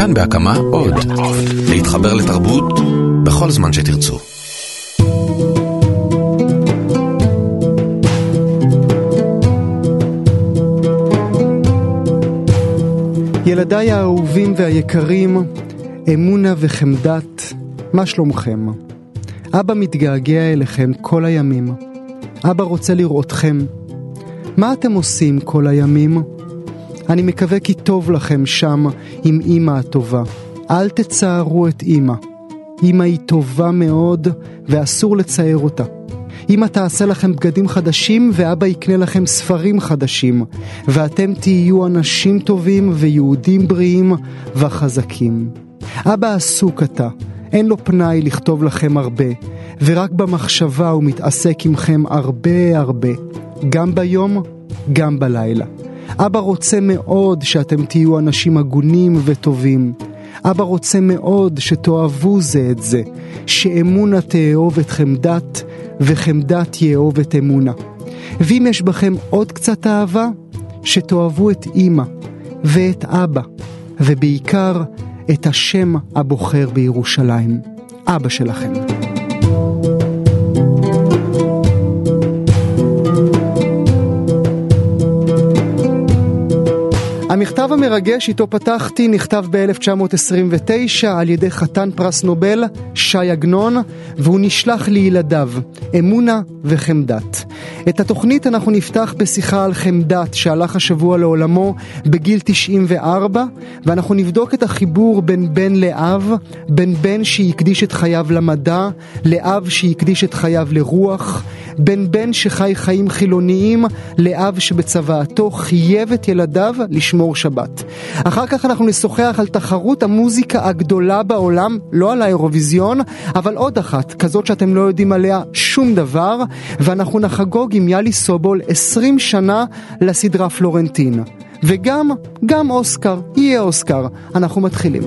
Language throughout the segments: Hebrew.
כאן בהקמה עוד. להתחבר לתרבות בכל זמן שתרצו. ילדיי האהובים והיקרים, אמונה וחמדת, מה שלומכם? אבא מתגעגע אליכם כל הימים. אבא רוצה לראותכם. מה אתם עושים כל הימים? אני מקווה כי טוב לכם שם עם אמא הטובה. אל תצערו את אמא. אמא היא טובה מאוד ואסור לצייר אותה. אמא תעשה לכם בגדים חדשים ואבא יקנה לכם ספרים חדשים ואתם תהיו אנשים טובים ויהודים בריאים וחזקים. אבא עסוק אתה, אין לו פנאי לכתוב לכם הרבה ורק במחשבה הוא מתעסק עמכם הרבה הרבה, גם ביום, גם בלילה. אבא רוצה מאוד שאתם תהיו אנשים הגונים וטובים. אבא רוצה מאוד שתאהבו זה את זה, שאמונה תאהוב את חמדת וחמדת יאהוב את אמונה. ואם יש בכם עוד קצת אהבה, שתאהבו את אמא ואת אבא, ובעיקר את השם הבוחר בירושלים, אבא שלכם. המכתב המרגש איתו פתחתי נכתב ב-1929 על ידי חתן פרס נובל, ש"י עגנון, והוא נשלח לילדיו, אמונה וחמדת. את התוכנית אנחנו נפתח בשיחה על חמדת שהלך השבוע לעולמו בגיל 94, ואנחנו נבדוק את החיבור בין בן לאב, בין בן שהקדיש את חייו למדע, לאב שהקדיש את חייו לרוח, בין בן שחי חיים חילוניים לאב שבצוואתו חייב את ילדיו לשמור שבת. אחר כך אנחנו נשוחח על תחרות המוזיקה הגדולה בעולם, לא על האירוויזיון, אבל עוד אחת, כזאת שאתם לא יודעים עליה שום דבר, ואנחנו נחגוג עם יאלי סובול 20 שנה לסדרה פלורנטין. וגם, גם אוסקר, יהיה אוסקר. אנחנו מתחילים.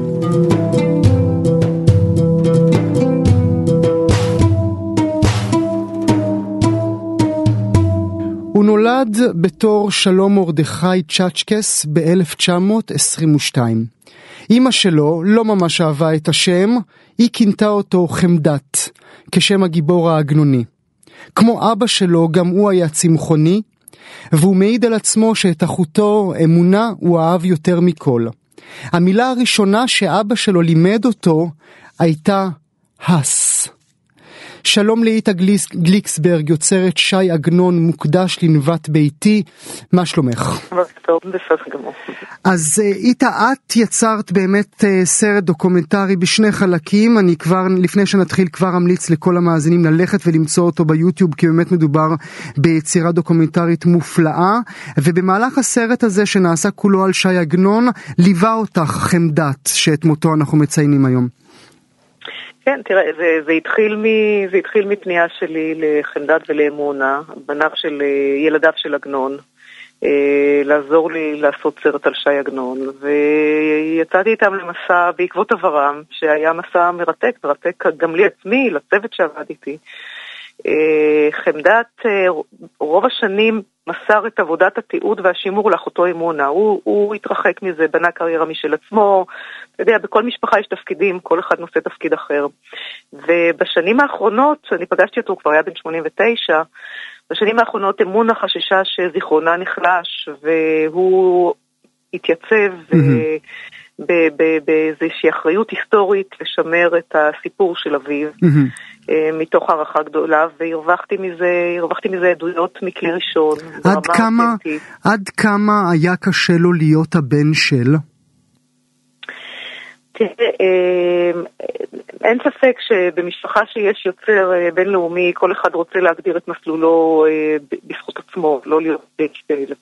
נולד בתור שלום מרדכי צ'צ'קס ב-1922. אימא שלו לא ממש אהבה את השם, היא כינתה אותו חמדת, כשם הגיבור העגנוני. כמו אבא שלו, גם הוא היה צמחוני, והוא מעיד על עצמו שאת אחותו, אמונה, הוא אהב יותר מכל. המילה הראשונה שאבא שלו לימד אותו הייתה הס. שלום לאיטה גליקסברג, יוצרת שי עגנון, מוקדש לנוות ביתי, מה שלומך? טוב, בסדר גמור. אז אה, איטה, את יצרת באמת אה, סרט דוקומנטרי בשני חלקים, אני כבר, לפני שנתחיל, כבר אמליץ לכל המאזינים ללכת ולמצוא אותו ביוטיוב, כי באמת מדובר ביצירה דוקומנטרית מופלאה, ובמהלך הסרט הזה שנעשה כולו על שי עגנון, ליווה אותך חמדת, שאת מותו אנחנו מציינים היום. כן, תראה, זה, זה, התחיל מ, זה התחיל מפנייה שלי לחמדת ולאמונה, בניו של, ילדיו של עגנון, אה, לעזור לי לעשות סרט על שי עגנון, ויצאתי איתם למסע בעקבות עברם, שהיה מסע מרתק, מרתק גם לי עצמי, לצוות שעבד איתי. אה, חמדת אה, רוב השנים מסר את עבודת התיעוד והשימור לאחותו אמונה. הוא, הוא התרחק מזה, בנה קריירה משל עצמו. אתה יודע, בכל משפחה יש תפקידים, כל אחד נושא תפקיד אחר. ובשנים האחרונות, אני פגשתי אותו, הוא כבר היה בן 89, בשנים האחרונות אמונה חששה שזיכרונה נחלש, והוא התייצב mm-hmm. באיזושהי אחריות היסטורית לשמר את הסיפור של אביו. Mm-hmm. אה, מתוך הערכה גדולה, והרווחתי מזה, הרווחתי מזה עדויות מכלי ראשון. עד כמה, עד כמה היה קשה לו להיות הבן של? אה, אין ספק שבמשפחה שיש יוצר אה, בינלאומי, כל אחד רוצה להגדיר את מסלולו בזכות עצמו, לא להיות בקטל.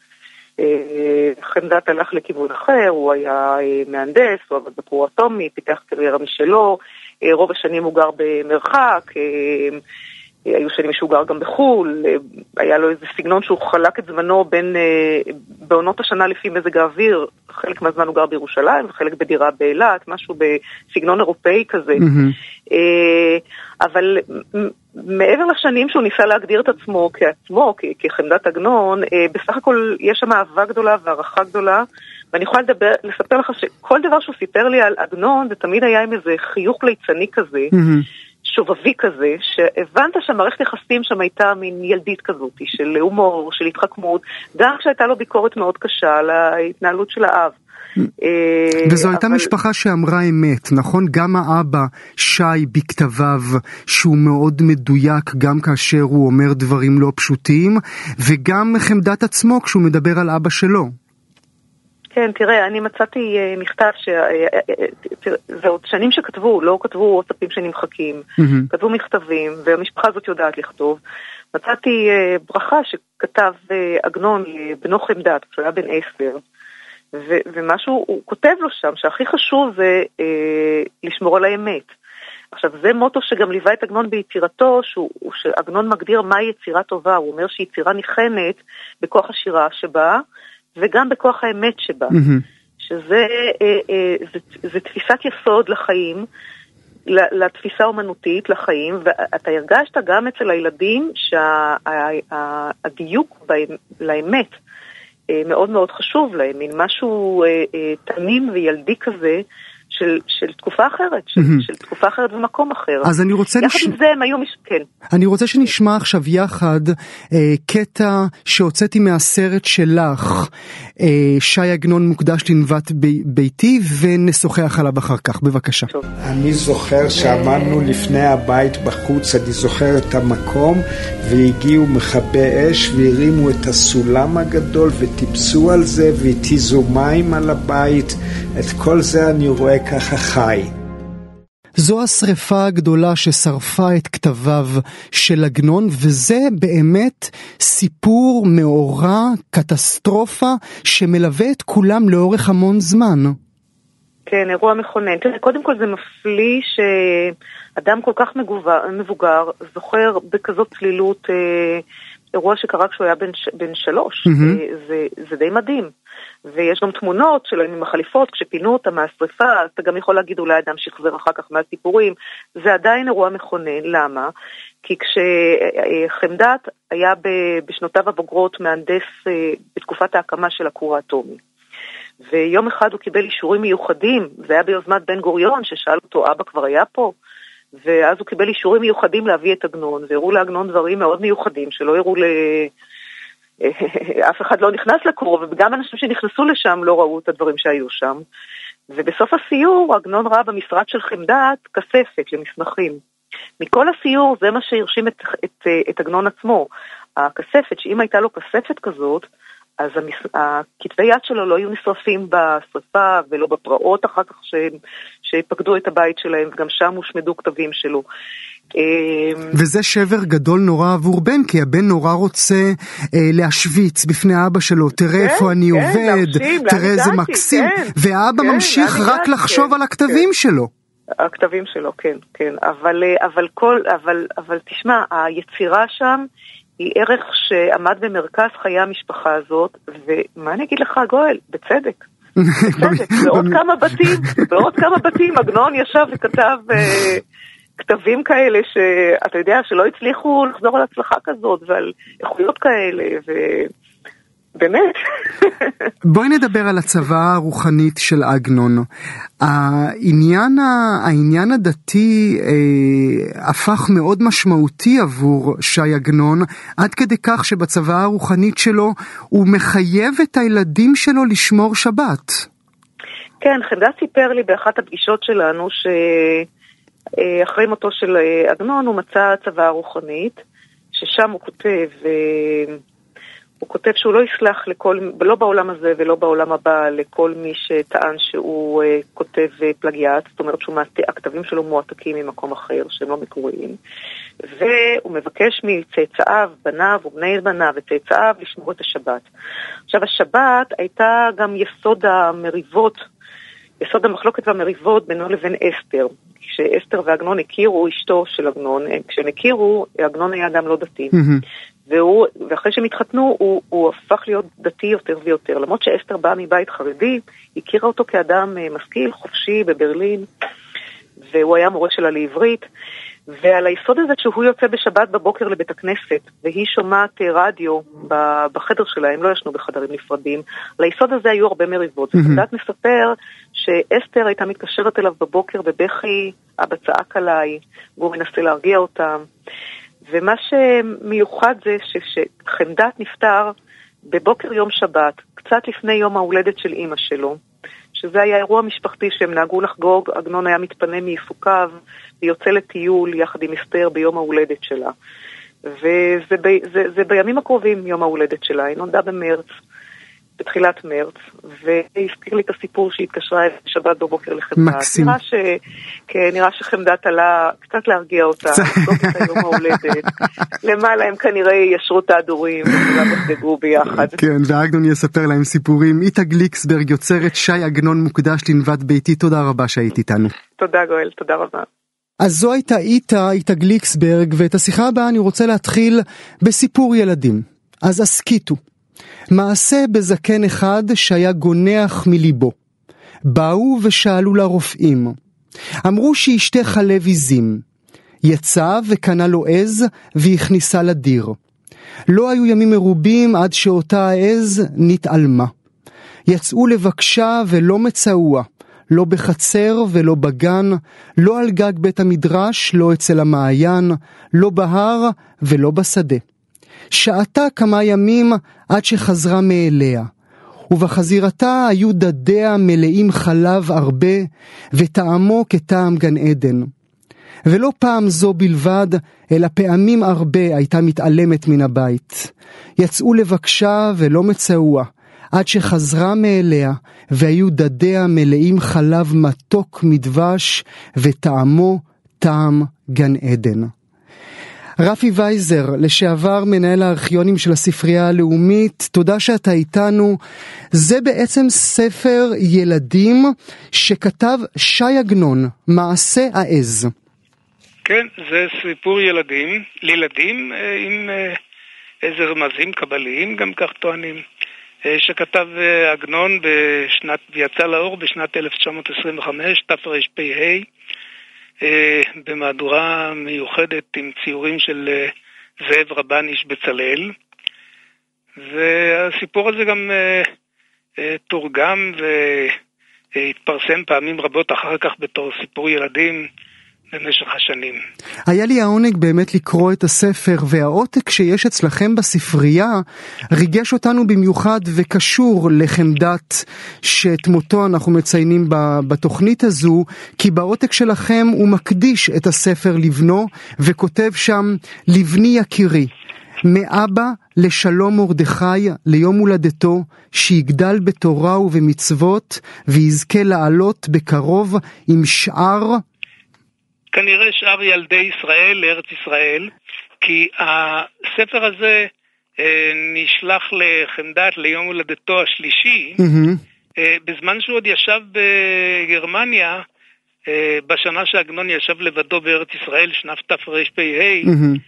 חמדת הלך לכיוון אחר, הוא היה מהנדס, הוא עבד בכור אטומי, פיתח קריירה משלו, אה, רוב השנים הוא גר במרחק, אה, היו שנים שהוא גר גם בחו"ל, היה לו איזה סגנון שהוא חלק את זמנו בין, בעונות השנה לפי מזג האוויר, חלק מהזמן הוא גר בירושלים וחלק בדירה באילת, משהו בסגנון אירופאי כזה. Mm-hmm. אבל מעבר לשנים שהוא ניסה להגדיר את עצמו כעצמו, כחמדת עגנון, בסך הכל יש שם אהבה גדולה והערכה גדולה. ואני יכולה לדבר, לספר לך שכל דבר שהוא סיפר לי על עגנון, זה תמיד היה עם איזה חיוך ליצני כזה, mm-hmm. שובבי כזה, שהבנת שהמערכת יחסים שם הייתה מין ילדית כזאת, של הומור, של התחכמות, גם כשהייתה לו ביקורת מאוד קשה על ההתנהלות של האב. אה, וזו הייתה משפחה שאמרה אמת, נכון? גם האבא, שי, בכתביו, שהוא מאוד מדויק גם כאשר הוא אומר דברים לא פשוטים, וגם חמדת עצמו כשהוא מדבר על אבא שלו. כן, תראה, אני מצאתי uh, מכתב, ש... uh, זה עוד שנים שכתבו, לא כתבו וואטסאפים שנמחקים, mm-hmm. כתבו מכתבים, והמשפחה הזאת יודעת לכתוב. מצאתי ברכה שכתב עגנון לבנו חמדת, כשהוא היה בן עשר, ו- ומשהו, הוא כותב לו שם שהכי חשוב זה uh, לשמור על האמת. עכשיו, זה מוטו שגם ליווה את עגנון ביצירתו, שעגנון מגדיר מהי יצירה טובה, הוא אומר שיצירה ניחנת בכוח השירה שבה, וגם בכוח האמת שבה, mm-hmm. שזה אה, אה, זה, זה תפיסת יסוד לחיים, לתפיסה האומנותית, לחיים, ואתה הרגשת גם אצל הילדים שהדיוק שה, לאמת אה, מאוד מאוד חשוב להם, מין משהו אה, אה, תמים וילדי כזה. של, של תקופה אחרת, של, mm-hmm. של תקופה אחרת ומקום אחר. אז אני רוצה... יחד לש... עם זה הם היו... מש... כן. אני רוצה שנשמע עכשיו יחד אה, קטע שהוצאתי מהסרט שלך, אה, שי עגנון מוקדש לנבט ב- ביתי, ונשוחח עליו אחר כך. בבקשה. טוב. אני זוכר שעמדנו לפני הבית בחוץ, אני זוכר את המקום, והגיעו מכבי אש והרימו את הסולם הגדול וטיפסו על זה והתיזו מים על הבית. את כל זה אני רואה ככה חי. זו השרפה הגדולה ששרפה את כתביו של עגנון, וזה באמת סיפור מאורע, קטסטרופה, שמלווה את כולם לאורך המון זמן. כן, אירוע מכונן. תראה, קודם כל זה מפליא שאדם כל כך מבוגר, מבוגר זוכר בכזאת צלילות אה, אירוע שקרה כשהוא היה בן, בן שלוש. Mm-hmm. זה, זה די מדהים. ויש גם תמונות שלהם עם החליפות, כשפינו אותם מהשרפה, אתה גם יכול להגיד אולי אדם שחזר אחר כך מהסיפורים. זה עדיין אירוע מכונן, למה? כי כשחמדת היה בשנותיו הבוגרות מהנדס אה, בתקופת ההקמה של הכור האטומי. ויום אחד הוא קיבל אישורים מיוחדים, זה היה ביוזמת בן גוריון, ששאל אותו, אבא כבר היה פה? ואז הוא קיבל אישורים מיוחדים להביא את עגנון, והראו לעגנון דברים מאוד מיוחדים, שלא הראו ל... אף אחד לא נכנס לכור, וגם אנשים שנכנסו לשם לא ראו את הדברים שהיו שם. ובסוף הסיור עגנון ראה במשרד של חמדת כספת למסמכים. מכל הסיור זה מה שהרשים את, עגנון עצמו. הכספת, שאם הייתה לו כספת כזאת, אז המס... הכתבי יד שלו לא היו נשרפים בשרפה ולא בפרעות אחר כך שפקדו את הבית שלהם, וגם שם הושמדו כתבים שלו. אמ, וזה שבר גדול נורא עבור בן, כי הבן נורא רוצה אה, להשוויץ בפני אבא שלו, תראה כן, איפה אני כן, עובד, להרשים, תראה איזה מקסים, כן, והאבא כן, ממשיך רק לחשוב כן, על הכתבים כן. שלו. הכתבים שלו, כן, כן, אבל, אה, אבל, כל, אבל, אבל תשמע, היצירה שם היא ערך שעמד במרכז חיי המשפחה הזאת, ומה אני אגיד לך, גואל? בצדק. בצדק, בעוד כמה בתים, בעוד כמה בתים, עגנון ישב וכתב... אה, כתבים כאלה שאתה יודע שלא הצליחו לחזור על הצלחה כזאת ועל איכויות כאלה ו... באמת. בואי נדבר על הצבא הרוחנית של עגנון. העניין, העניין הדתי אה, הפך מאוד משמעותי עבור שי עגנון, עד כדי כך שבצבא הרוחנית שלו הוא מחייב את הילדים שלו לשמור שבת. כן, חמדה סיפר לי באחת הפגישות שלנו ש... אה, מותו של אה, עגנון הוא מצא צבא רוחנית, ששם הוא כותב, אה, הוא כותב שהוא לא יסלח לכל, לא בעולם הזה ולא בעולם הבא, לכל מי שטען שהוא כותב פלגיאט, זאת אומרת שהכתבים שלו מועתקים ממקום אחר, שהם לא מקוריים, והוא מבקש מצאצאיו, בניו ובני בניו וצאצאיו לשמור את השבת. עכשיו, השבת הייתה גם יסוד המריבות, יסוד המחלוקת והמריבות בינו לבין אסתר. כשאסתר ועגנון הכירו, אשתו של עגנון, כשהם הכירו, עגנון היה אדם לא דתי. והוא, ואחרי שהם התחתנו, הוא, הוא הפך להיות דתי יותר ויותר. למרות שאסתר באה מבית חרדי, הכירה אותו כאדם משכיל, חופשי בברלין, והוא היה מורה שלה לעברית. ועל היסוד הזה שהוא יוצא בשבת בבוקר לבית הכנסת, והיא שומעת אה, רדיו בחדר שלה, הם לא ישנו בחדרים נפרדים, על היסוד הזה היו הרבה מריבות. וחדד מספר שאסתר הייתה מתקשרת אליו בבוקר בבכי, אבא צעק עליי, והוא מנסה להרגיע אותם. ומה שמיוחד זה שחמדת נפטר בבוקר יום שבת, קצת לפני יום ההולדת של אימא שלו. שזה היה אירוע משפחתי שהם נהגו לחגוג, עגנון היה מתפנה מעיסוקיו ויוצא לטיול יחד עם אסתר ביום ההולדת שלה. וזה ב, זה, זה בימים הקרובים יום ההולדת שלה, היא נולדה במרץ, בתחילת מרץ, והזכיר לי את הסיפור שהיא התקשרה אל שבת בבוקר לחמדת. מקסים. נראה, ש, כן, נראה שחמדת עלה קצת להרגיע אותה, לבדוק את היום ההולדת. למעלה הם כנראה ישרו את ההדורים, וכולם יחגגו ביחד. כן, ועגנון יספר להם סיפורים. איתה גליקסברג יוצרת שי עגנון מוקדש לנבט ביתי, תודה רבה שהיית איתנו. תודה גואל, תודה רבה. אז זו הייתה איתה, איתה גליקסברג, ואת השיחה הבאה אני רוצה להתחיל בסיפור ילדים. אז הסכיתו. מעשה בזקן אחד שהיה גונח מליבו. באו ושאלו לרופאים. אמרו שישתה חלב עזים. יצא וקנה לו עז והכניסה לדיר. לא היו ימים מרובים עד שאותה העז נתעלמה. יצאו לבקשה ולא מצאוה, לא בחצר ולא בגן, לא על גג בית המדרש, לא אצל המעיין, לא בהר ולא בשדה. שעתה כמה ימים עד שחזרה מאליה, ובחזירתה היו דדיה מלאים חלב הרבה, וטעמו כטעם גן עדן. ולא פעם זו בלבד, אלא פעמים הרבה הייתה מתעלמת מן הבית. יצאו לבקשה ולא מצאוה, עד שחזרה מאליה, והיו דדיה מלאים חלב מתוק מדבש, וטעמו טעם גן עדן. רפי וייזר, לשעבר מנהל הארכיונים של הספרייה הלאומית, תודה שאתה איתנו. זה בעצם ספר ילדים שכתב שי עגנון, מעשה העז. כן, זה סיפור ילדים, לילדים אה, עם אה, איזה רמזים קבליים, גם כך טוענים, אה, שכתב עגנון בשנת, ויצא לאור בשנת 1925, תרפ"ה. אה, במהדורה מיוחדת עם ציורים של אה, זאב רבן איש בצלאל. והסיפור הזה גם אה, תורגם והתפרסם פעמים רבות אחר כך בתור סיפור ילדים במשך השנים. היה לי העונג באמת לקרוא את הספר, והעותק שיש אצלכם בספרייה ריגש אותנו במיוחד וקשור לחמדת שאת מותו אנחנו מציינים בתוכנית הזו, כי בעותק שלכם הוא מקדיש את הספר לבנו, וכותב שם, לבני יקירי. מאבא לשלום מרדכי ליום הולדתו, שיגדל בתורה ובמצוות, ויזכה לעלות בקרוב עם שאר כנראה שאר ילדי ישראל לארץ ישראל, כי הספר הזה אה, נשלח לחמדת ליום הולדתו השלישי, mm-hmm. אה, בזמן שהוא עוד ישב בגרמניה, אה, בשנה שעגנון ישב לבדו בארץ ישראל, שנת תרפ"ה, mm-hmm.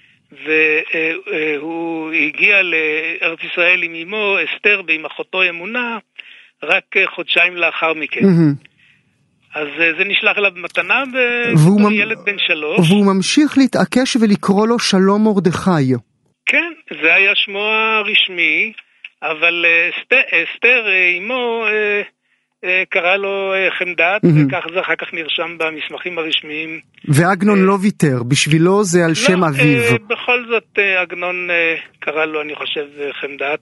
והוא הגיע לארץ ישראל עם אמו אסתר ועם אחותו אמונה רק חודשיים לאחר מכן. Mm-hmm. אז אה, זה נשלח אליו במתנה בתור ילד בן שלוש. והוא ממשיך להתעקש ולקרוא לו שלום מרדכי. כן, זה היה שמו הרשמי, אבל אה, אסתר, אה, אמו, קרא לו חמדת, וכך זה אחר כך נרשם במסמכים הרשמיים. ועגנון לא ויתר, בשבילו זה על לא, שם אביו. בכל זאת עגנון קרא לו, אני חושב, חמדת,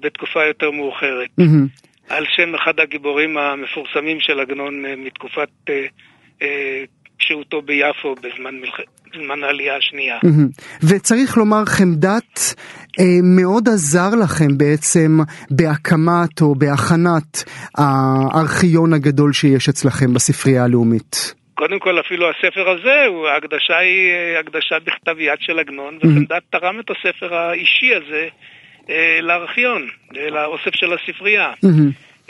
בתקופה יותר מאוחרת. על שם אחד הגיבורים המפורסמים של עגנון אה, מתקופת אה, אה, שהותו ביפו בזמן, מלח... בזמן העלייה השנייה. וצריך לומר, חמדת מאוד עזר לכם בעצם בהקמת או בהכנת הארכיון הגדול שיש אצלכם בספרייה הלאומית. קודם כל, אפילו הספר הזה, ההקדשה היא הקדשה בכתב יד של עגנון, וחמדת תרם את הספר האישי הזה אה, לארכיון, אה, לאוסף של הספרייה.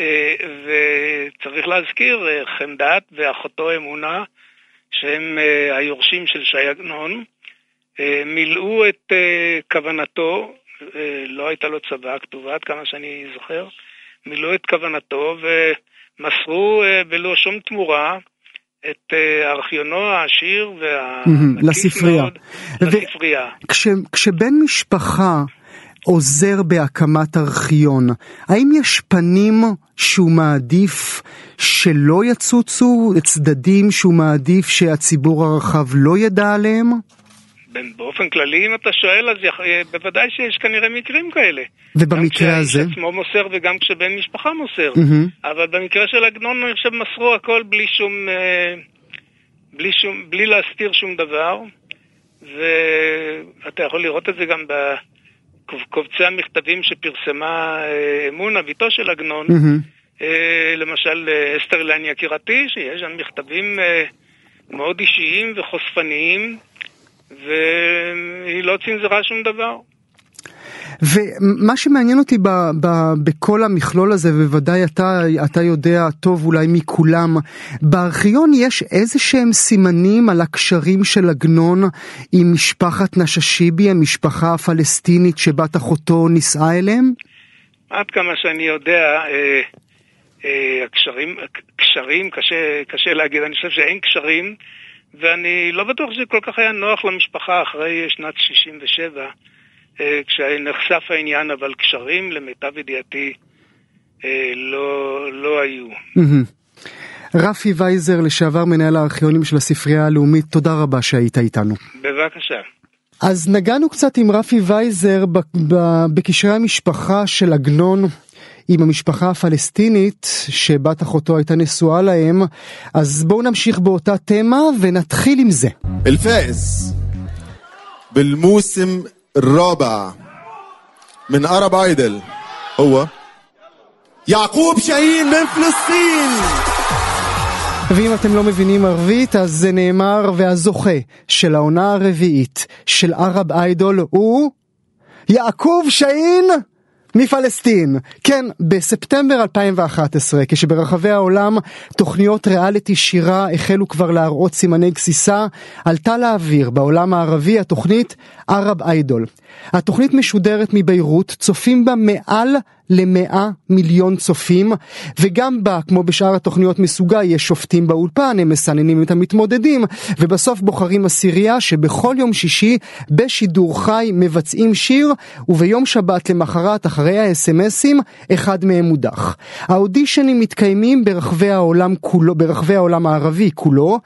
אה, וצריך להזכיר, חמדת ואחותו אמונה שהם היורשים של ש"י עגנון, מילאו את כוונתו, לא הייתה לו צוואה כתובה עד כמה שאני זוכר, מילאו את כוונתו ומסרו בלא שום תמורה את ארכיונו העשיר והמקיף מאוד לספרייה. כש, כשבן משפחה עוזר בהקמת ארכיון, האם יש פנים שהוא מעדיף שלא יצוצו, צדדים שהוא מעדיף שהציבור הרחב לא ידע עליהם? באופן כללי, אם אתה שואל, אז יח... בוודאי שיש כנראה מקרים כאלה. ובמקרה הזה? גם כשהאיש עצמו מוסר וגם כשבן משפחה מוסר. Mm-hmm. אבל במקרה של עגנון, אני חושב, מסרו הכל בלי שום... אה, בלי, שום, בלי להסתיר שום דבר. ואתה יכול לראות את זה גם בקובצי המכתבים שפרסמה אה, אמונה, ביתו של עגנון. Mm-hmm. למשל, אסתר אילן יקירתי, שיש שם מכתבים מאוד אישיים וחושפניים. והיא לא צנזרה שום דבר. ומה שמעניין אותי ב, ב, בכל המכלול הזה, ובוודאי אתה, אתה יודע טוב אולי מכולם, בארכיון יש איזה שהם סימנים על הקשרים של עגנון עם משפחת נששיבי, המשפחה הפלסטינית שבת אחותו נישאה אליהם? עד כמה שאני יודע, אה, אה, הקשרים, קשרים, קשה, קשה להגיד, אני חושב שאין קשרים. ואני לא בטוח שזה כל כך היה נוח למשפחה אחרי שנת 67, אה, אה, כשנחשף העניין, אבל קשרים, למיטב ידיעתי, אה, לא, לא היו. רפי וייזר, לשעבר מנהל הארכיונים של הספרייה הלאומית, תודה רבה שהיית איתנו. בבקשה. אז נגענו קצת עם רפי וייזר בקשרי המשפחה של עגנון עם המשפחה הפלסטינית שבת אחותו הייתה נשואה להם, אז בואו נמשיך באותה תמה ונתחיל עם זה. אלפייס, בלמוסם الرابع من أرب ايدل هو يعقوب شاهين من فلسطين ואם אתם לא מבינים ערבית, אז זה נאמר, והזוכה של העונה הרביעית של ערב איידול הוא יעקוב שאין מפלסטין. כן, בספטמבר 2011, כשברחבי העולם תוכניות ריאליטי שירה החלו כבר להראות סימני גסיסה, עלתה לאוויר בעולם הערבי התוכנית ערב איידול. התוכנית משודרת מביירות, צופים בה מעל למאה מיליון צופים, וגם בה, כמו בשאר התוכניות מסוגה, יש שופטים באולפן, הם מסננים את המתמודדים, ובסוף בוחרים עשירייה שבכל יום שישי בשידור חי מבצעים שיר, וביום שבת למחרת, אחרי האס.אם.אסים, אחד מהם מודח. האודישנים מתקיימים ברחבי העולם כולו, ברחבי העולם הערבי כולו.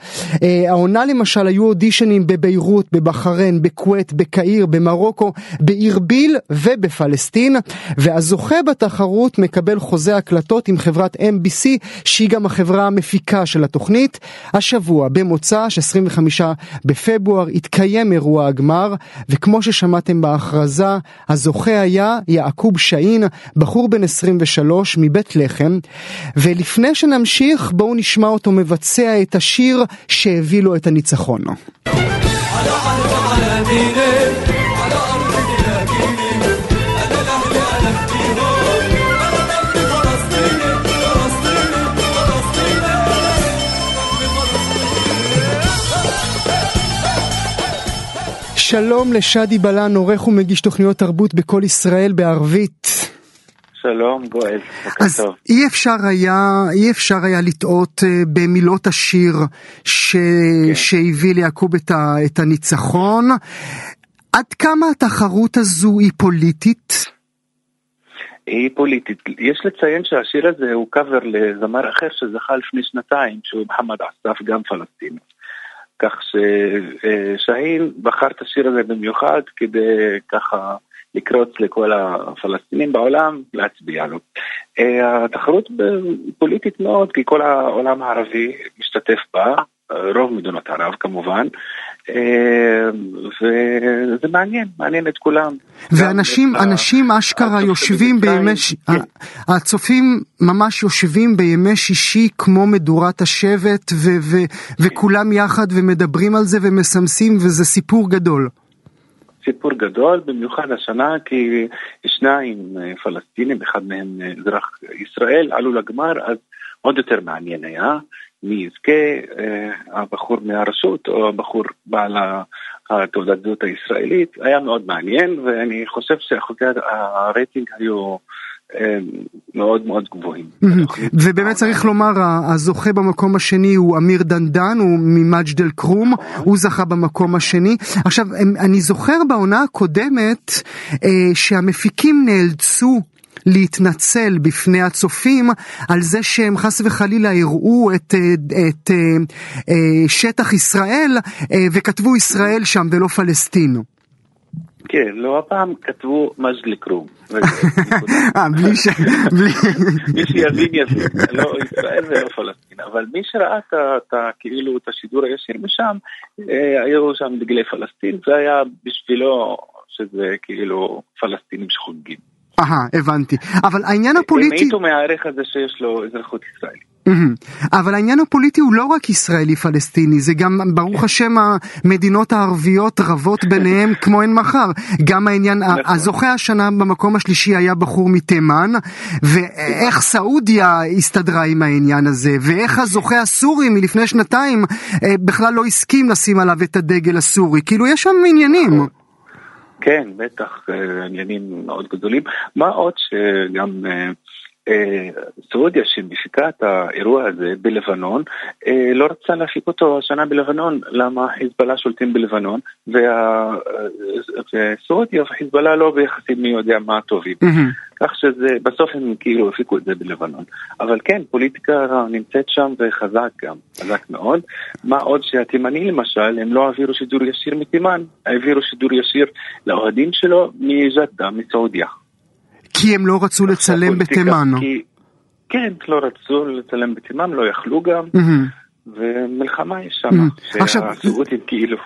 אה, העונה למשל היו אודישנים בביירות, בבחריין, בכווית, בקהיר, במרוקו, בארביל ובפלסטין, והזוכה בתחרות מקבל חוזה הקלטות עם חברת MBC שהיא גם החברה המפיקה של התוכנית. השבוע במוצ"ש 25 בפברואר התקיים אירוע הגמר וכמו ששמעתם בהכרזה הזוכה היה יעקוב שאין בחור בן 23 מבית לחם ולפני שנמשיך בואו נשמע אותו מבצע את השיר שהביא לו את הניצחון. שלום לשאדי בלן, עורך ומגיש תוכניות תרבות בכל ישראל בערבית. שלום גואל, בוקר אז טוב. אי אפשר היה, אי אפשר היה לטעות uh, במילות השיר ש... כן. שהביא ליעקוב את, ה... את הניצחון. עד כמה התחרות הזו היא פוליטית? היא פוליטית. יש לציין שהשיר הזה הוא קאבר לזמר אחר שזכה לפני שנתיים, שהוא מוחמד עסף, גם פלסטיני. כך ששהין בחר את השיר הזה במיוחד כדי ככה לקרוץ לכל הפלסטינים בעולם להצביע לו. אה, התחרות פוליטית מאוד כי כל העולם הערבי משתתף בה, רוב מדינות ערב כמובן, וזה מעניין, מעניין את כולם. ואנשים, אנשים אשכרה יושבים בימי. הצופים ממש יושבים בימי שישי כמו מדורת השבט ו- ו- וכולם יחד ומדברים על זה ומסמסים וזה סיפור גדול. סיפור גדול, במיוחד השנה כי שניים פלסטינים, אחד מהם אזרח ישראל, עלו לגמר, אז עוד יותר מעניין היה מי יזכה, הבחור מהרשות או הבחור בעל התעודת זהות הישראלית, היה מאוד מעניין ואני חושב שאחוזי הרייטינג היו מאוד מאוד גבוהים. ובאמת צריך לומר, הזוכה במקום השני הוא אמיר דנדן, הוא ממג'ד אל כרום, הוא זכה במקום השני. עכשיו, אני זוכר בעונה הקודמת שהמפיקים נאלצו להתנצל בפני הצופים על זה שהם חס וחלילה הראו את, את, את שטח ישראל וכתבו ישראל שם ולא פלסטין. כן, לא, הפעם כתבו מג'ד אל-כרום. אה, בלי ש... מי שיבין יבין, לא ישראל ולא פלסטין, אבל מי שראה את כאילו את השידור הישיר משם, היו שם דגלי פלסטין, זה היה בשבילו שזה כאילו פלסטינים שחוגגים. אהה, הבנתי. אבל העניין הפוליטי... הם העיטו מהערך הזה שיש לו אזרחות ישראלית. אבל העניין הפוליטי הוא לא רק ישראלי-פלסטיני, זה גם, ברוך השם, המדינות הערביות רבות ביניהם כמו אין מחר. גם העניין, הזוכה השנה במקום השלישי היה בחור מתימן, ואיך סעודיה הסתדרה עם העניין הזה, ואיך הזוכה הסורי מלפני שנתיים בכלל לא הסכים לשים עליו את הדגל הסורי. כאילו, יש שם עניינים. כן, בטח, עניינים מאוד גדולים. מה עוד שגם סעודיה שמפיקה את האירוע הזה בלבנון, לא רצה להפיק אותו השנה בלבנון, למה חיזבאללה שולטים בלבנון, וסעודיה וחיזבאללה לא ביחסים מי יודע מה טובים. כך שבסוף הם כאילו הפיקו את זה בלבנון. אבל כן, פוליטיקה נמצאת שם וחזק גם, חזק מאוד. מה עוד שהתימנים למשל, הם לא העבירו שידור ישיר מתימן, העבירו שידור ישיר לאוהדים שלו מג'דה, מסעודיה. כי הם לא רצו לצלם בתימן. כי, כן, לא רצו לצלם בתימן, לא יכלו גם, ומלחמה יש שם, שהסעודים כאילו...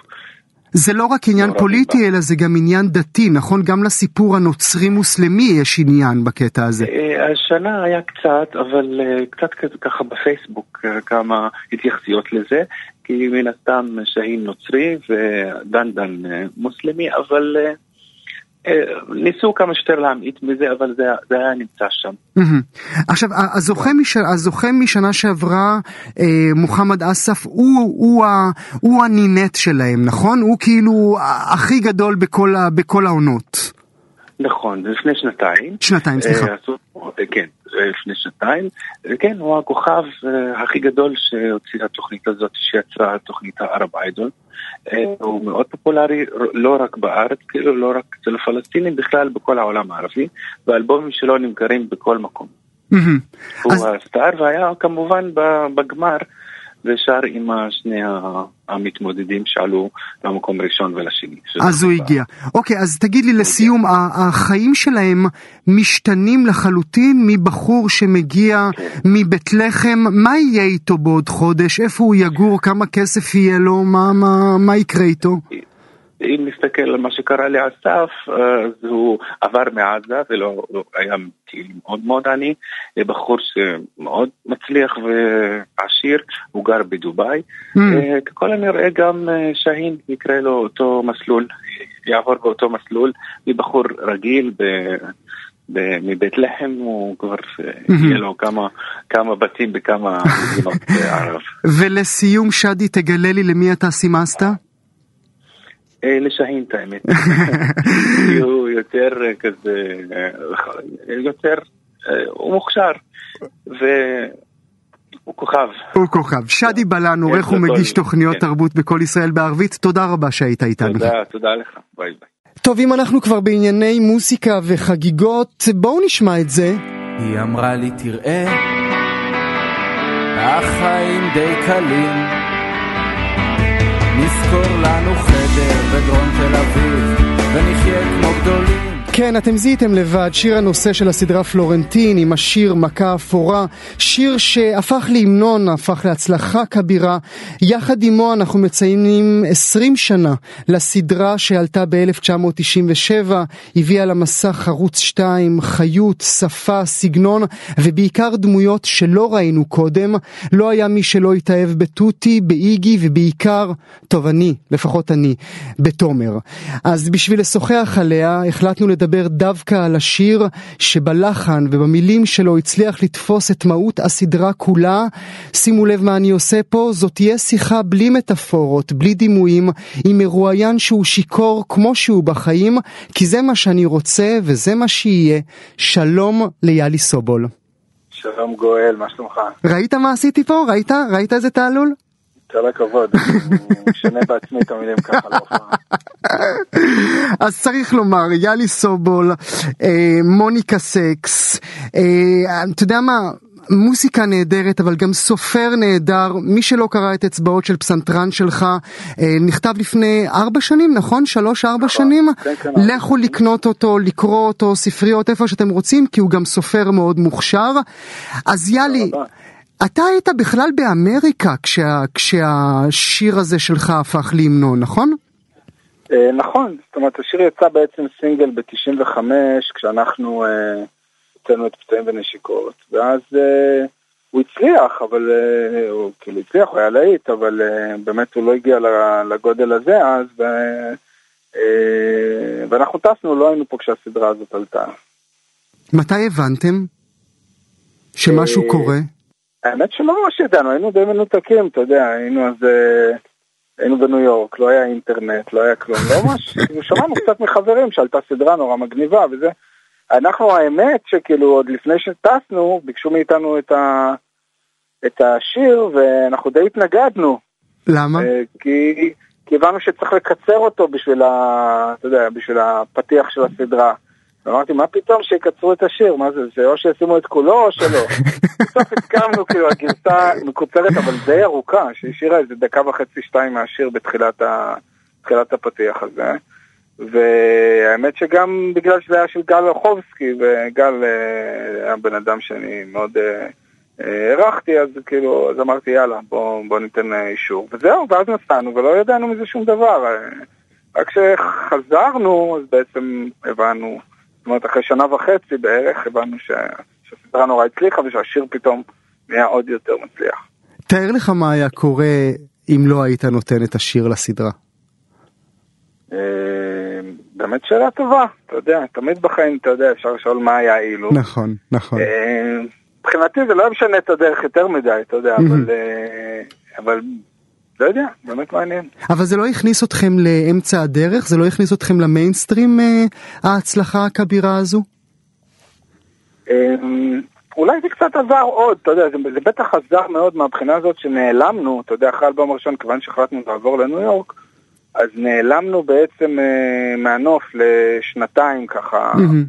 זה לא רק עניין לא פוליטי, אלא זה גם עניין דתי, נכון? גם לסיפור הנוצרי-מוסלמי יש עניין בקטע הזה. השנה היה קצת, אבל קצת ככה בפייסבוק כמה התייחסויות לזה, כי מן הסתם שהין נוצרי ודנדן מוסלמי, אבל... ניסו כמה שיותר להמעיט מזה, אבל זה, זה היה נמצא שם. עכשיו, הזוכה, מש, הזוכה משנה שעברה, מוחמד אסף, הוא, הוא, הוא הנינט שלהם, נכון? הוא כאילו הכי גדול בכל, בכל העונות. נכון, זה לפני שנתיים. שנתיים, סליחה. כן, לפני שנתיים. כן, הוא הכוכב הכי גדול שהוציא התוכנית הזאת, שיצרה תוכנית הערב איידול. הוא מאוד פופולרי לא רק בארץ, כאילו לא רק אצל הפלסטינים, בכלל בכל העולם הערבי, והאלבומים שלו נמכרים בכל מקום. הוא הסטאר, והיה כמובן בגמר, ושר עם שני המתמודדים שעלו למקום ראשון ולשני. אז הוא הגיע. אוקיי, אז תגיד לי לסיום, החיים שלהם משתנים לחלוטין מבחור שמגיע מבית לחם, מה יהיה איתו בעוד חודש? איפה הוא יגור? כמה כסף יהיה לו? מה יקרה איתו? אם נסתכל על מה שקרה לאסף, אז הוא עבר מעזה ולא היה כאילו מאוד מאוד עני, בחור שמאוד מצליח ועשיר, הוא גר בדובאי. ככל הנראה גם שהין יקרה לו אותו מסלול, יעבור באותו מסלול מבחור רגיל ב... מבית לחם הוא כבר יהיה לו כמה, כמה בתים בכמה מדינות ערב. ולסיום שדי תגלה לי למי אתה סימסת? לשהין את האמת. הוא יותר כזה, יותר, הוא מוכשר. הוא כוכב. הוא כוכב. שדי בלן, עורך ומגיש תוכניות תרבות בכל ישראל בערבית, תודה רבה שהיית איתנו. תודה, תודה לך, ביי ביי. טוב, אם אנחנו כבר בענייני מוסיקה וחגיגות, בואו נשמע את זה. היא אמרה לי, תראה, החיים די קלים. נזכור לנו חדר בדרום תל אביב, ונחיה כמו גדולים. כן, אתם זיהיתם לבד, שיר הנושא של הסדרה פלורנטין עם השיר מכה אפורה, שיר שהפך להמנון, הפך להצלחה כבירה. יחד עמו אנחנו מציינים 20 שנה לסדרה שעלתה ב-1997, הביאה למסך ערוץ 2, חיות, שפה, סגנון, ובעיקר דמויות שלא ראינו קודם. לא היה מי שלא התאהב בתותי, באיגי, ובעיקר, טוב, אני, לפחות אני, בתומר. אז בשביל לשוחח עליה, החלטנו לדבר לדבר דווקא על השיר שבלחן ובמילים שלו הצליח לתפוס את מהות הסדרה כולה. שימו לב מה אני עושה פה, זאת תהיה שיחה בלי מטאפורות, בלי דימויים, עם מרואיין שהוא שיכור כמו שהוא בחיים, כי זה מה שאני רוצה וזה מה שיהיה. שלום ליאלי סובול. שלום גואל, מה שלומך? ראית מה עשיתי פה? ראית? ראית איזה תעלול? כל הכבוד, אני משנה בעצמי את המילים ככה להופעה. אז צריך לומר, יאלי סובול, אה, מוניקה סקס, אה, אתה יודע מה? מוסיקה נהדרת אבל גם סופר נהדר מי שלא קרא את אצבעות של פסנתרן שלך אה, נכתב לפני ארבע שנים נכון שלוש ארבע שנים כן, כן, לכו לקנות אותו לקרוא אותו ספריות איפה שאתם רוצים כי הוא גם סופר מאוד מוכשר אז יאלי. אתה היית בכלל באמריקה כשה, כשהשיר הזה שלך הפך להמנון נכון? אה, נכון, זאת אומרת השיר יצא בעצם סינגל ב-95 כשאנחנו אה, הוצאנו את פצעים ונשיקות ואז אה, הוא הצליח, אבל הוא כאילו הצליח, הוא היה להיט, אבל באמת הוא לא הגיע לגודל הזה אז ו, ואנחנו טסנו, לא היינו פה כשהסדרה הזאת עלתה. מתי הבנתם שמשהו קורה? האמת שלא ממש ידענו, היינו די מנותקים, אתה יודע, היינו אז... אה, היינו בניו יורק, לא היה אינטרנט, לא היה כלום, לא ממש, כאילו שמענו קצת מחברים שעלתה סדרה נורא מגניבה וזה. אנחנו האמת שכאילו עוד לפני שטסנו, ביקשו מאיתנו את, ה... את השיר ואנחנו די התנגדנו. למה? אה, כי, כי הבנו שצריך לקצר אותו בשביל, ה... אתה יודע, בשביל הפתיח של הסדרה. ואמרתי, מה פתאום שיקצרו את השיר? מה זה, זה או שישימו את כולו או שלא. בסוף הסכמנו, כאילו, הגרסה מקוצרת אבל די ארוכה, שהשאירה איזה דקה וחצי שתיים מהשיר בתחילת ה... תחילת הפתיח הזה. והאמת שגם בגלל שזה היה של גל רחובסקי, וגל אה, היה בן אדם שאני מאוד אה, אה, הערכתי, אז כאילו, אז אמרתי יאללה, בוא, בוא ניתן אה, אישור. וזהו, ואז נסענו ולא ידענו מזה שום דבר. אה, רק כשחזרנו, אז בעצם הבנו, זאת אומרת, אחרי שנה וחצי בערך, הבנו ש... שהסדרה נורא הצליחה ושהשיר פתאום נהיה עוד יותר מצליח. תאר לך מה היה קורה אם לא היית נותן את השיר לסדרה. אה, באמת שאלה טובה, אתה יודע, תמיד בחיים, אתה יודע, אפשר לשאול מה היה אילו. נכון, נכון. אה, מבחינתי זה לא משנה את הדרך יותר מדי, אתה יודע, אבל, אה, אבל לא יודע, באמת מעניין. אבל זה לא הכניס אתכם לאמצע הדרך? זה לא הכניס אתכם למיינסטרים אה, ההצלחה הכבירה הזו? אה, אולי זה קצת עזר עוד, אתה יודע, זה, זה בטח עזר מאוד מהבחינה הזאת שנעלמנו, אתה יודע, אחרי האלבום הראשון, כיוון שהחלטנו לעבור לניו יורק, אז נעלמנו בעצם אה, מהנוף לשנתיים ככה, מהמם.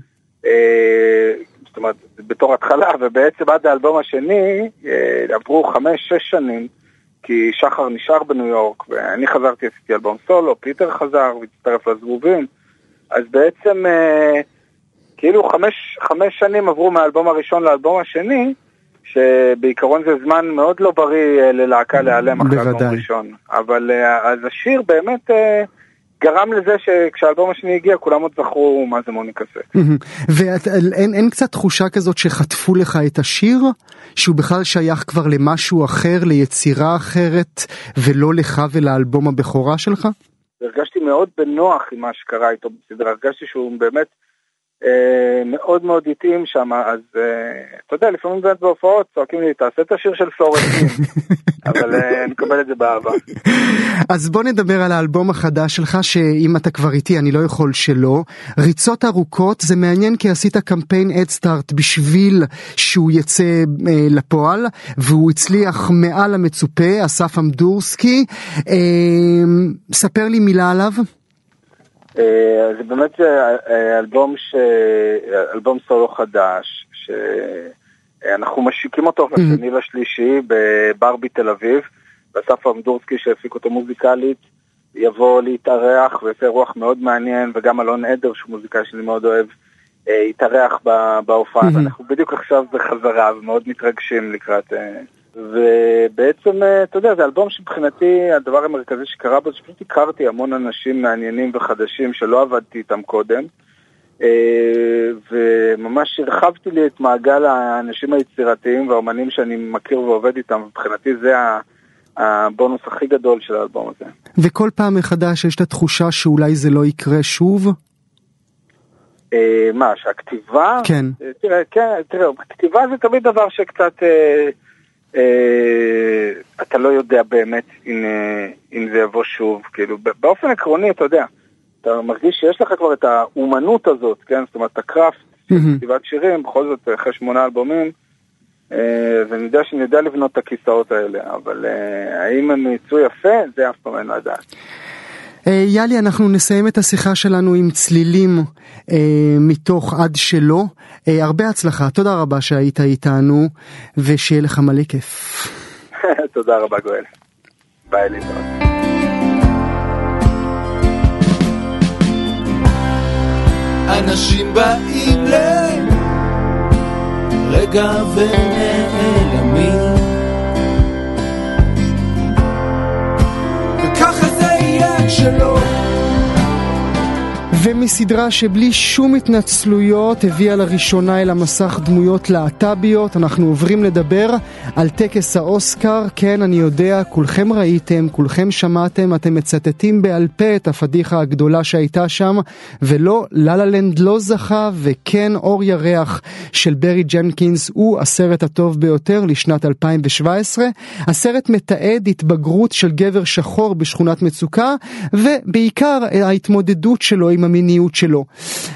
אה, זאת אומרת, בתור התחלה, ובעצם עד האלבום השני אה, עברו חמש-שש שנים, כי שחר נשאר בניו יורק, ואני חזרתי, עשיתי אלבום סולו, פיטר חזר והצטרף לזבובים, אז בעצם אה, כאילו חמש, חמש שנים עברו מהאלבום הראשון לאלבום השני, שבעיקרון זה זמן מאוד לא בריא אה, ללהקה להיעלם אחרי האלבום בוודאי. הראשון. אבל אה, אז השיר באמת אה, גרם לזה שכשהאלבום השני הגיע כולם עוד זכרו מה זה סקס. מהמם. ואין אין קצת תחושה כזאת שחטפו לך את השיר? שהוא בכלל שייך כבר למשהו אחר, ליצירה אחרת, ולא לך ולאלבום הבכורה שלך? הרגשתי מאוד בנוח עם מה שקרה איתו בסדרה, הרגשתי שהוא באמת מאוד מאוד התאים שם, אז אה, אתה יודע, לפעמים באמת בהופעות צועקים לי, תעשה את השיר של פלורנטין, אבל אה, אני מקבל את זה באהבה. אז בוא נדבר על האלבום החדש שלך, שאם אתה כבר איתי אני לא יכול שלא. ריצות ארוכות, זה מעניין כי עשית קמפיין אדסטארט בשביל שהוא יצא אה, לפועל, והוא הצליח מעל המצופה, אסף אמדורסקי. אה, ספר לי מילה עליו. אה, זה באמת אה, אלבום, ש... אלבום סולו חדש, שאנחנו משיקים אותו בשני לשלישי בברבי תל אביב, ואסף אמדורסקי שהפיק אותו מוזיקלית יבוא להתארח ויעשה אירוח מאוד מעניין, וגם אלון עדר שהוא מוזיקאי שאני מאוד אוהב, אה, יתארח ב- בהופעה, ואנחנו בדיוק עכשיו בחזרה ומאוד מתרגשים לקראת... אה, ובעצם, אה, אתה יודע, זה אלבום שמבחינתי הדבר המרכזי שקרה בו, שפשוט הכרתי המון אנשים מעניינים וחדשים שלא עבדתי איתם קודם. אה, וממש הרחבתי לי את מעגל האנשים היצירתיים והאומנים שאני מכיר ועובד איתם, מבחינתי זה ה- הבונוס הכי גדול של האלבום הזה. וכל פעם מחדש יש את התחושה שאולי זה לא יקרה שוב? אה, מה, שהכתיבה? כן. אה, תראה, כן, תראה, כתיבה זה תמיד דבר שקצת... אה, אתה לא יודע באמת אם, אה, אם זה יבוא שוב, כאילו, באופן עקרוני, אתה יודע, אתה מרגיש שיש לך כבר את האומנות הזאת, כן? זאת אומרת, הקראפט, מהמם. כתיבת שירים, בכל זאת, אחרי שמונה אלבומים, אה, ואני יודע שאני יודע לבנות את הכיסאות האלה, אבל אה, האם הם יצאו יפה, זה אף פעם אין לדעת. אה, יאלי, אנחנו נסיים את השיחה שלנו עם צלילים אה, מתוך עד שלא. אה, הרבה הצלחה, תודה רבה שהיית איתנו, ושיהיה לך מלא כיף. תודה רבה, גואל. ביי, להתראות. אנשים באים לרגע ונעלמים יהיה כשלא ומסדרה שבלי שום התנצלויות הביאה לראשונה אל המסך דמויות להט"ביות, אנחנו עוברים לדבר על טקס האוסקר. כן, אני יודע, כולכם ראיתם, כולכם שמעתם, אתם מצטטים בעל פה את הפדיחה הגדולה שהייתה שם, ולא, לה לה לנד לא זכה, וכן, אור ירח של ברי ג'נקינס הוא הסרט הטוב ביותר לשנת 2017. הסרט מתעד התבגרות של גבר שחור בשכונת מצוקה, ובעיקר ההתמודדות שלו עם המיניות שלו.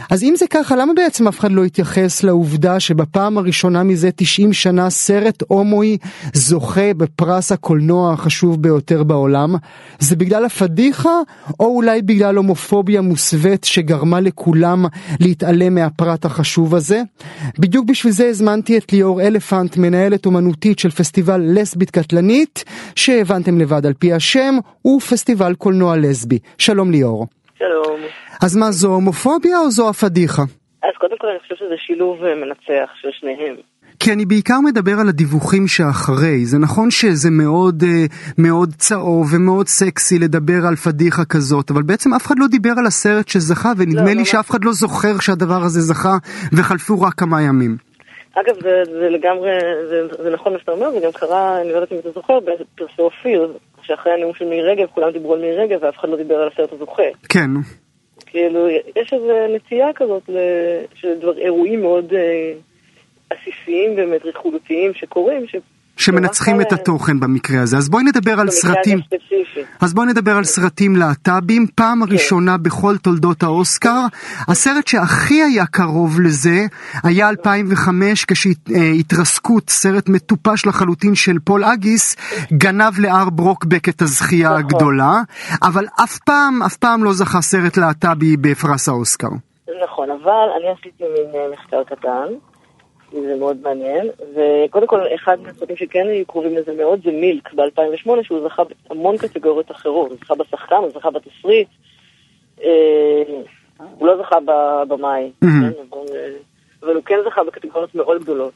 אז אם זה ככה, למה בעצם אף אחד לא התייחס לעובדה שבפעם הראשונה מזה 90 שנה סרט הומואי זוכה בפרס הקולנוע החשוב ביותר בעולם? זה בגלל הפדיחה, או אולי בגלל הומופוביה מוסווית שגרמה לכולם להתעלם מהפרט החשוב הזה? בדיוק בשביל זה הזמנתי את ליאור אלפנט, מנהלת אומנותית של פסטיבל לסבית קטלנית, שהבנתם לבד על פי השם, הוא פסטיבל קולנוע לסבי. שלום ליאור. שלום. אז מה, זו הומופוביה או זו הפדיחה? אז קודם כל אני חושב שזה שילוב אה, מנצח של שניהם. כי אני בעיקר מדבר על הדיווחים שאחרי. זה נכון שזה מאוד אה, מאוד צהוב ומאוד סקסי לדבר על פדיחה כזאת, אבל בעצם אף אחד לא דיבר על הסרט שזכה, ונדמה לא, לי לא, שאף אחד לא זוכר שהדבר הזה זכה, וחלפו רק כמה ימים. אגב, זה, זה לגמרי, זה, זה נכון מה שאתה אומר, זה גם קרה, אני לא יודעת אם אתה זוכר, בפרסי אופיר, שאחרי הנאום של מירי רגב, כולם דיברו על מירי רגב ואף אחד לא דיבר על הסרט הזוכה. כן. כאילו, יש איזו נטייה כזאת. של אירועים מאוד אה, עסיסיים באמת, רכולותיים שקורים. שמנצחים את התוכן במקרה הזה. אז בואי נדבר על סרטים. אז בואי נדבר על סרטים להט"בים. פעם הראשונה בכל תולדות האוסקר. הסרט שהכי היה קרוב לזה היה 2005 כשהתרסקות, סרט מטופש לחלוטין של פול האגיס, גנב להר ברוקבק את הזכייה הגדולה. אבל אף פעם, אף פעם לא זכה סרט להט"בי בפרס האוסקר. נכון, אבל אני עשיתי מין מחקר קטן. זה מאוד מעניין, וקודם כל אחד מהסרטים שכן היו קרובים לזה מאוד זה מילק ב-2008 שהוא זכה בהמון קטגוריות אחרות, הוא זכה בשחקן, הוא זכה בתסריט, הוא לא זכה בבמאי, אבל הוא כן זכה בקטגוריות מאוד גדולות.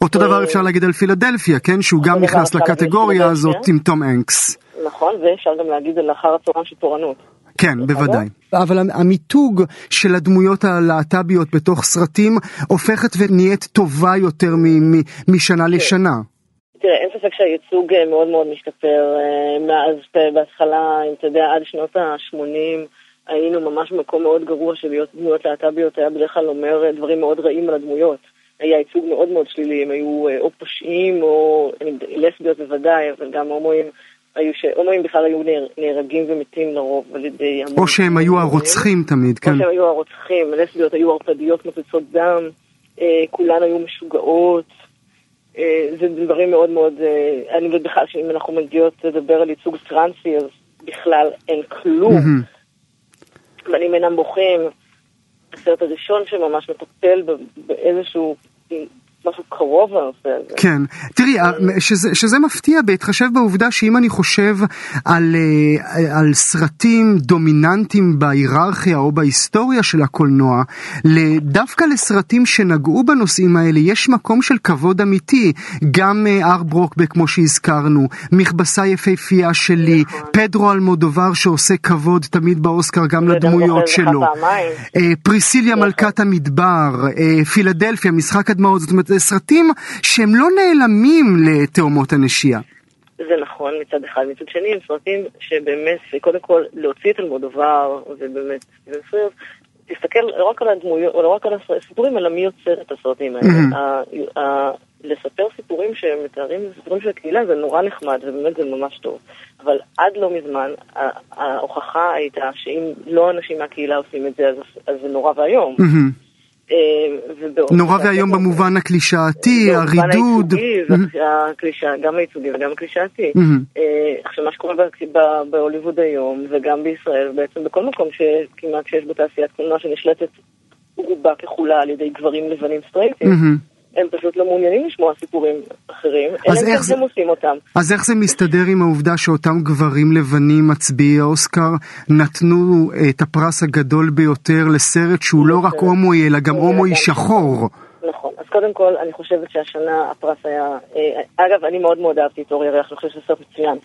אותו דבר אפשר להגיד על פילדלפיה, כן? שהוא גם נכנס לקטגוריה הזאת עם תום אנקס. נכון, ואפשר גם להגיד על אחר הצהריים של תורנות. כן, בוודאי. אבל המיתוג של הדמויות הלהט"ביות בתוך סרטים הופכת ונהיית טובה יותר משנה לשנה. תראה, אין ספק שהייצוג מאוד מאוד משתפר מאז בהתחלה, אם אתה יודע, עד שנות ה-80 היינו ממש במקום מאוד גרוע של להיות דמויות להט"ביות, היה בדרך כלל אומר דברים מאוד רעים על הדמויות. היה ייצוג מאוד מאוד שלילי, הם היו או פושעים או לסביות בוודאי, אבל גם הומואים. היו שהומואים בכלל היו נהרגים ומתים לרוב על ידי. או שהם היו הרוצחים תמיד, כן. או שהם היו הרוצחים, לסביות היו ערפדיות מפצות דם, אה, כולן היו משוגעות, אה, זה דברים מאוד מאוד... אה, אני יודעת בכלל שאם אנחנו מגיעות לדבר על ייצוג טרנסי, אז בכלל אין כלום. בנים אינם בוכים. הסרט הראשון שממש מטפל באיזשהו... משהו קרוב לנושא הזה. כן, תראי, שזה, שזה מפתיע בהתחשב בעובדה שאם אני חושב על, על סרטים דומיננטיים בהיררכיה או בהיסטוריה של הקולנוע, דווקא לסרטים שנגעו בנושאים האלה יש מקום של כבוד אמיתי, גם אר ברוקבק כמו שהזכרנו, מכבסה יפהפייה שלי, פדרו אלמודובר שעושה כבוד תמיד באוסקר גם לדמויות שלו, פריסיליה מלכת המדבר, פילדלפיה, משחק הדמעות, זאת אומרת סרטים שהם לא נעלמים לתאומות הנשייה. זה נכון מצד אחד, מצד שני הם סרטים שבאמת, קודם כל להוציא את אלמודובר, ובאמת, תסתכל לא רק על הדמויות, לא רק על הסיפורים, אלא מי יוצר את הסרטים האלה. Mhm. ה- ה- לספר סיפורים שמתארים סיפורים של הקהילה זה נורא נחמד, ובאמת זה ממש טוב. אבל עד לא מזמן, ההוכחה הייתה שאם לא אנשים מהקהילה עושים את זה, אז, אז זה נורא ואיום. מהמם. אה, נורא ואיום במובן הקלישאתי, הרידוד. והקלישאה, גם הייצוגי וגם הקלישאתי. מהמם. אה, עכשיו, מה שקורה בהוליווד היום, וגם בישראל, בעצם בכל מקום שכמעט שיש בתעשיית קולנוע שנשלטת רובה ככולה על ידי גברים לבנים סטרייטים, מהמם. הם פשוט לא מעוניינים לשמוע סיפורים אחרים, אלא אז איך כן זה- הם עושים אותם. אז איך זה מסתדר עם העובדה שאותם גברים לבנים מצביעי אוסקר נתנו אה, את הפרס הגדול ביותר לסרט שהוא לא רק הומואי אלא גם הומואי שחור? נכון. אז קודם כל, אני חושבת שהשנה הפרס היה... אה, אגב, אני מאוד מאוד אהבתי את אור ירח, אני חושבת שזה סרט מצוין.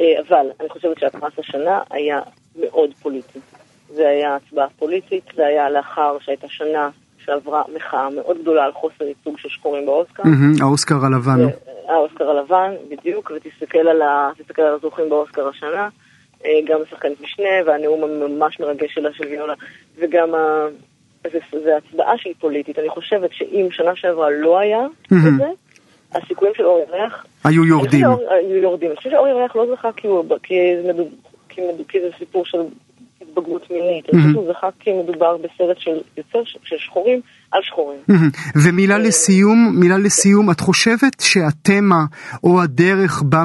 אה, אבל אני חושבת שהפרס השנה היה מאוד פוליטי. זה היה הצבעה פוליטית, זה היה לאחר שהייתה שנה שעברה מחאה מאוד גדולה על חוסר ייצוג של שחורים באוסקר. מהמם, האוסקר הלבן. האוסקר הלבן, בדיוק, ותסתכל על, ה... על הזוכים באוסקר השנה, אה, גם השחקנית משנה, והנאום הממש מרגש שלה של ויולה, וגם ה... זה הצבעה שהיא פוליטית. אני חושבת שאם שנה שעברה לא היה את. זה, הסיכויים של אור ירח... היו יורדים. היו יורדים. אני חושבת שאור ירח לא זכה כי, הוא, כי, זה כי זה סיפור של התבגרות מינית. אני חושבת שהוא זכה כי מדובר בסרט של יוצר של שחורים על שחורים. ומילה לסיום, מילה לסיום, את חושבת שהתמה או הדרך בה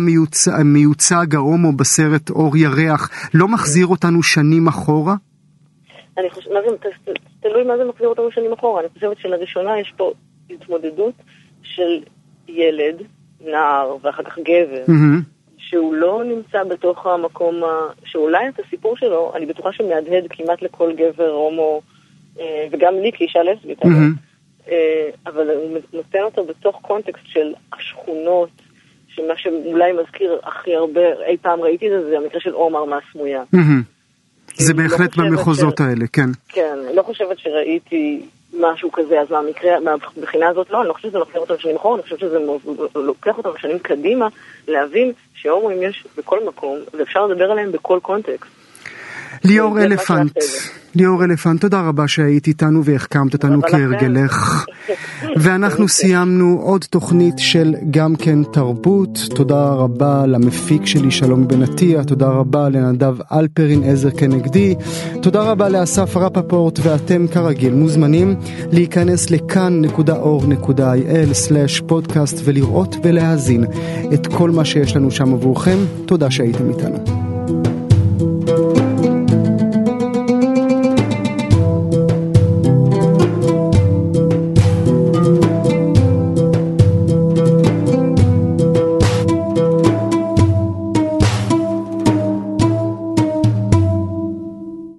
מיוצג, ההומו בסרט אור ירח לא מחזיר אותנו שנים אחורה? אני חושבת, מה זה, תלוי מה זה מחזיר אותנו שנים אחורה. אני חושבת שלראשונה יש פה התמודדות של ילד, נער, ואחר כך גבר. שהוא לא נמצא בתוך המקום, ה... שאולי את הסיפור שלו, אני בטוחה שמהדהד כמעט לכל גבר הומו, אה, וגם לי כאישה לסבית. אה, אבל הוא נותן אותו בתוך קונטקסט של השכונות, שמה שאולי מזכיר הכי הרבה, אי פעם ראיתי את זה, זה המקרה של עומר מהסמויה. מהמם. זה לא בהחלט חושבת במחוזות ש- האלה, כן. כן, לא חושבת שראיתי משהו כזה, אז מהמקרה, מהבחינה הזאת לא, אני לא חושבת שזה מחזיר אותנו שנים אחורה, אני חושבת שזה לוקח אותנו שנים קדימה להבין שהומואים יש בכל מקום, ואפשר לדבר עליהם בכל קונטקסט. ליאור מה אלפנט, ליאור אלפנט, תודה רבה שהיית איתנו והחכמת אותנו. כהרגלך. ואנחנו סיימנו עוד תוכנית של גם כן תרבות. תודה רבה למפיק שלי שלום בן עטיה, תודה רבה לנדב אלפרין עזר כנגדי, תודה רבה לאסף רפפורט ואתם כרגיל מוזמנים להיכנס לכאן.אור.il/פודקאסט ולראות ולהאזין את כל מה שיש לנו שם עבורכם. תודה שהייתם איתנו.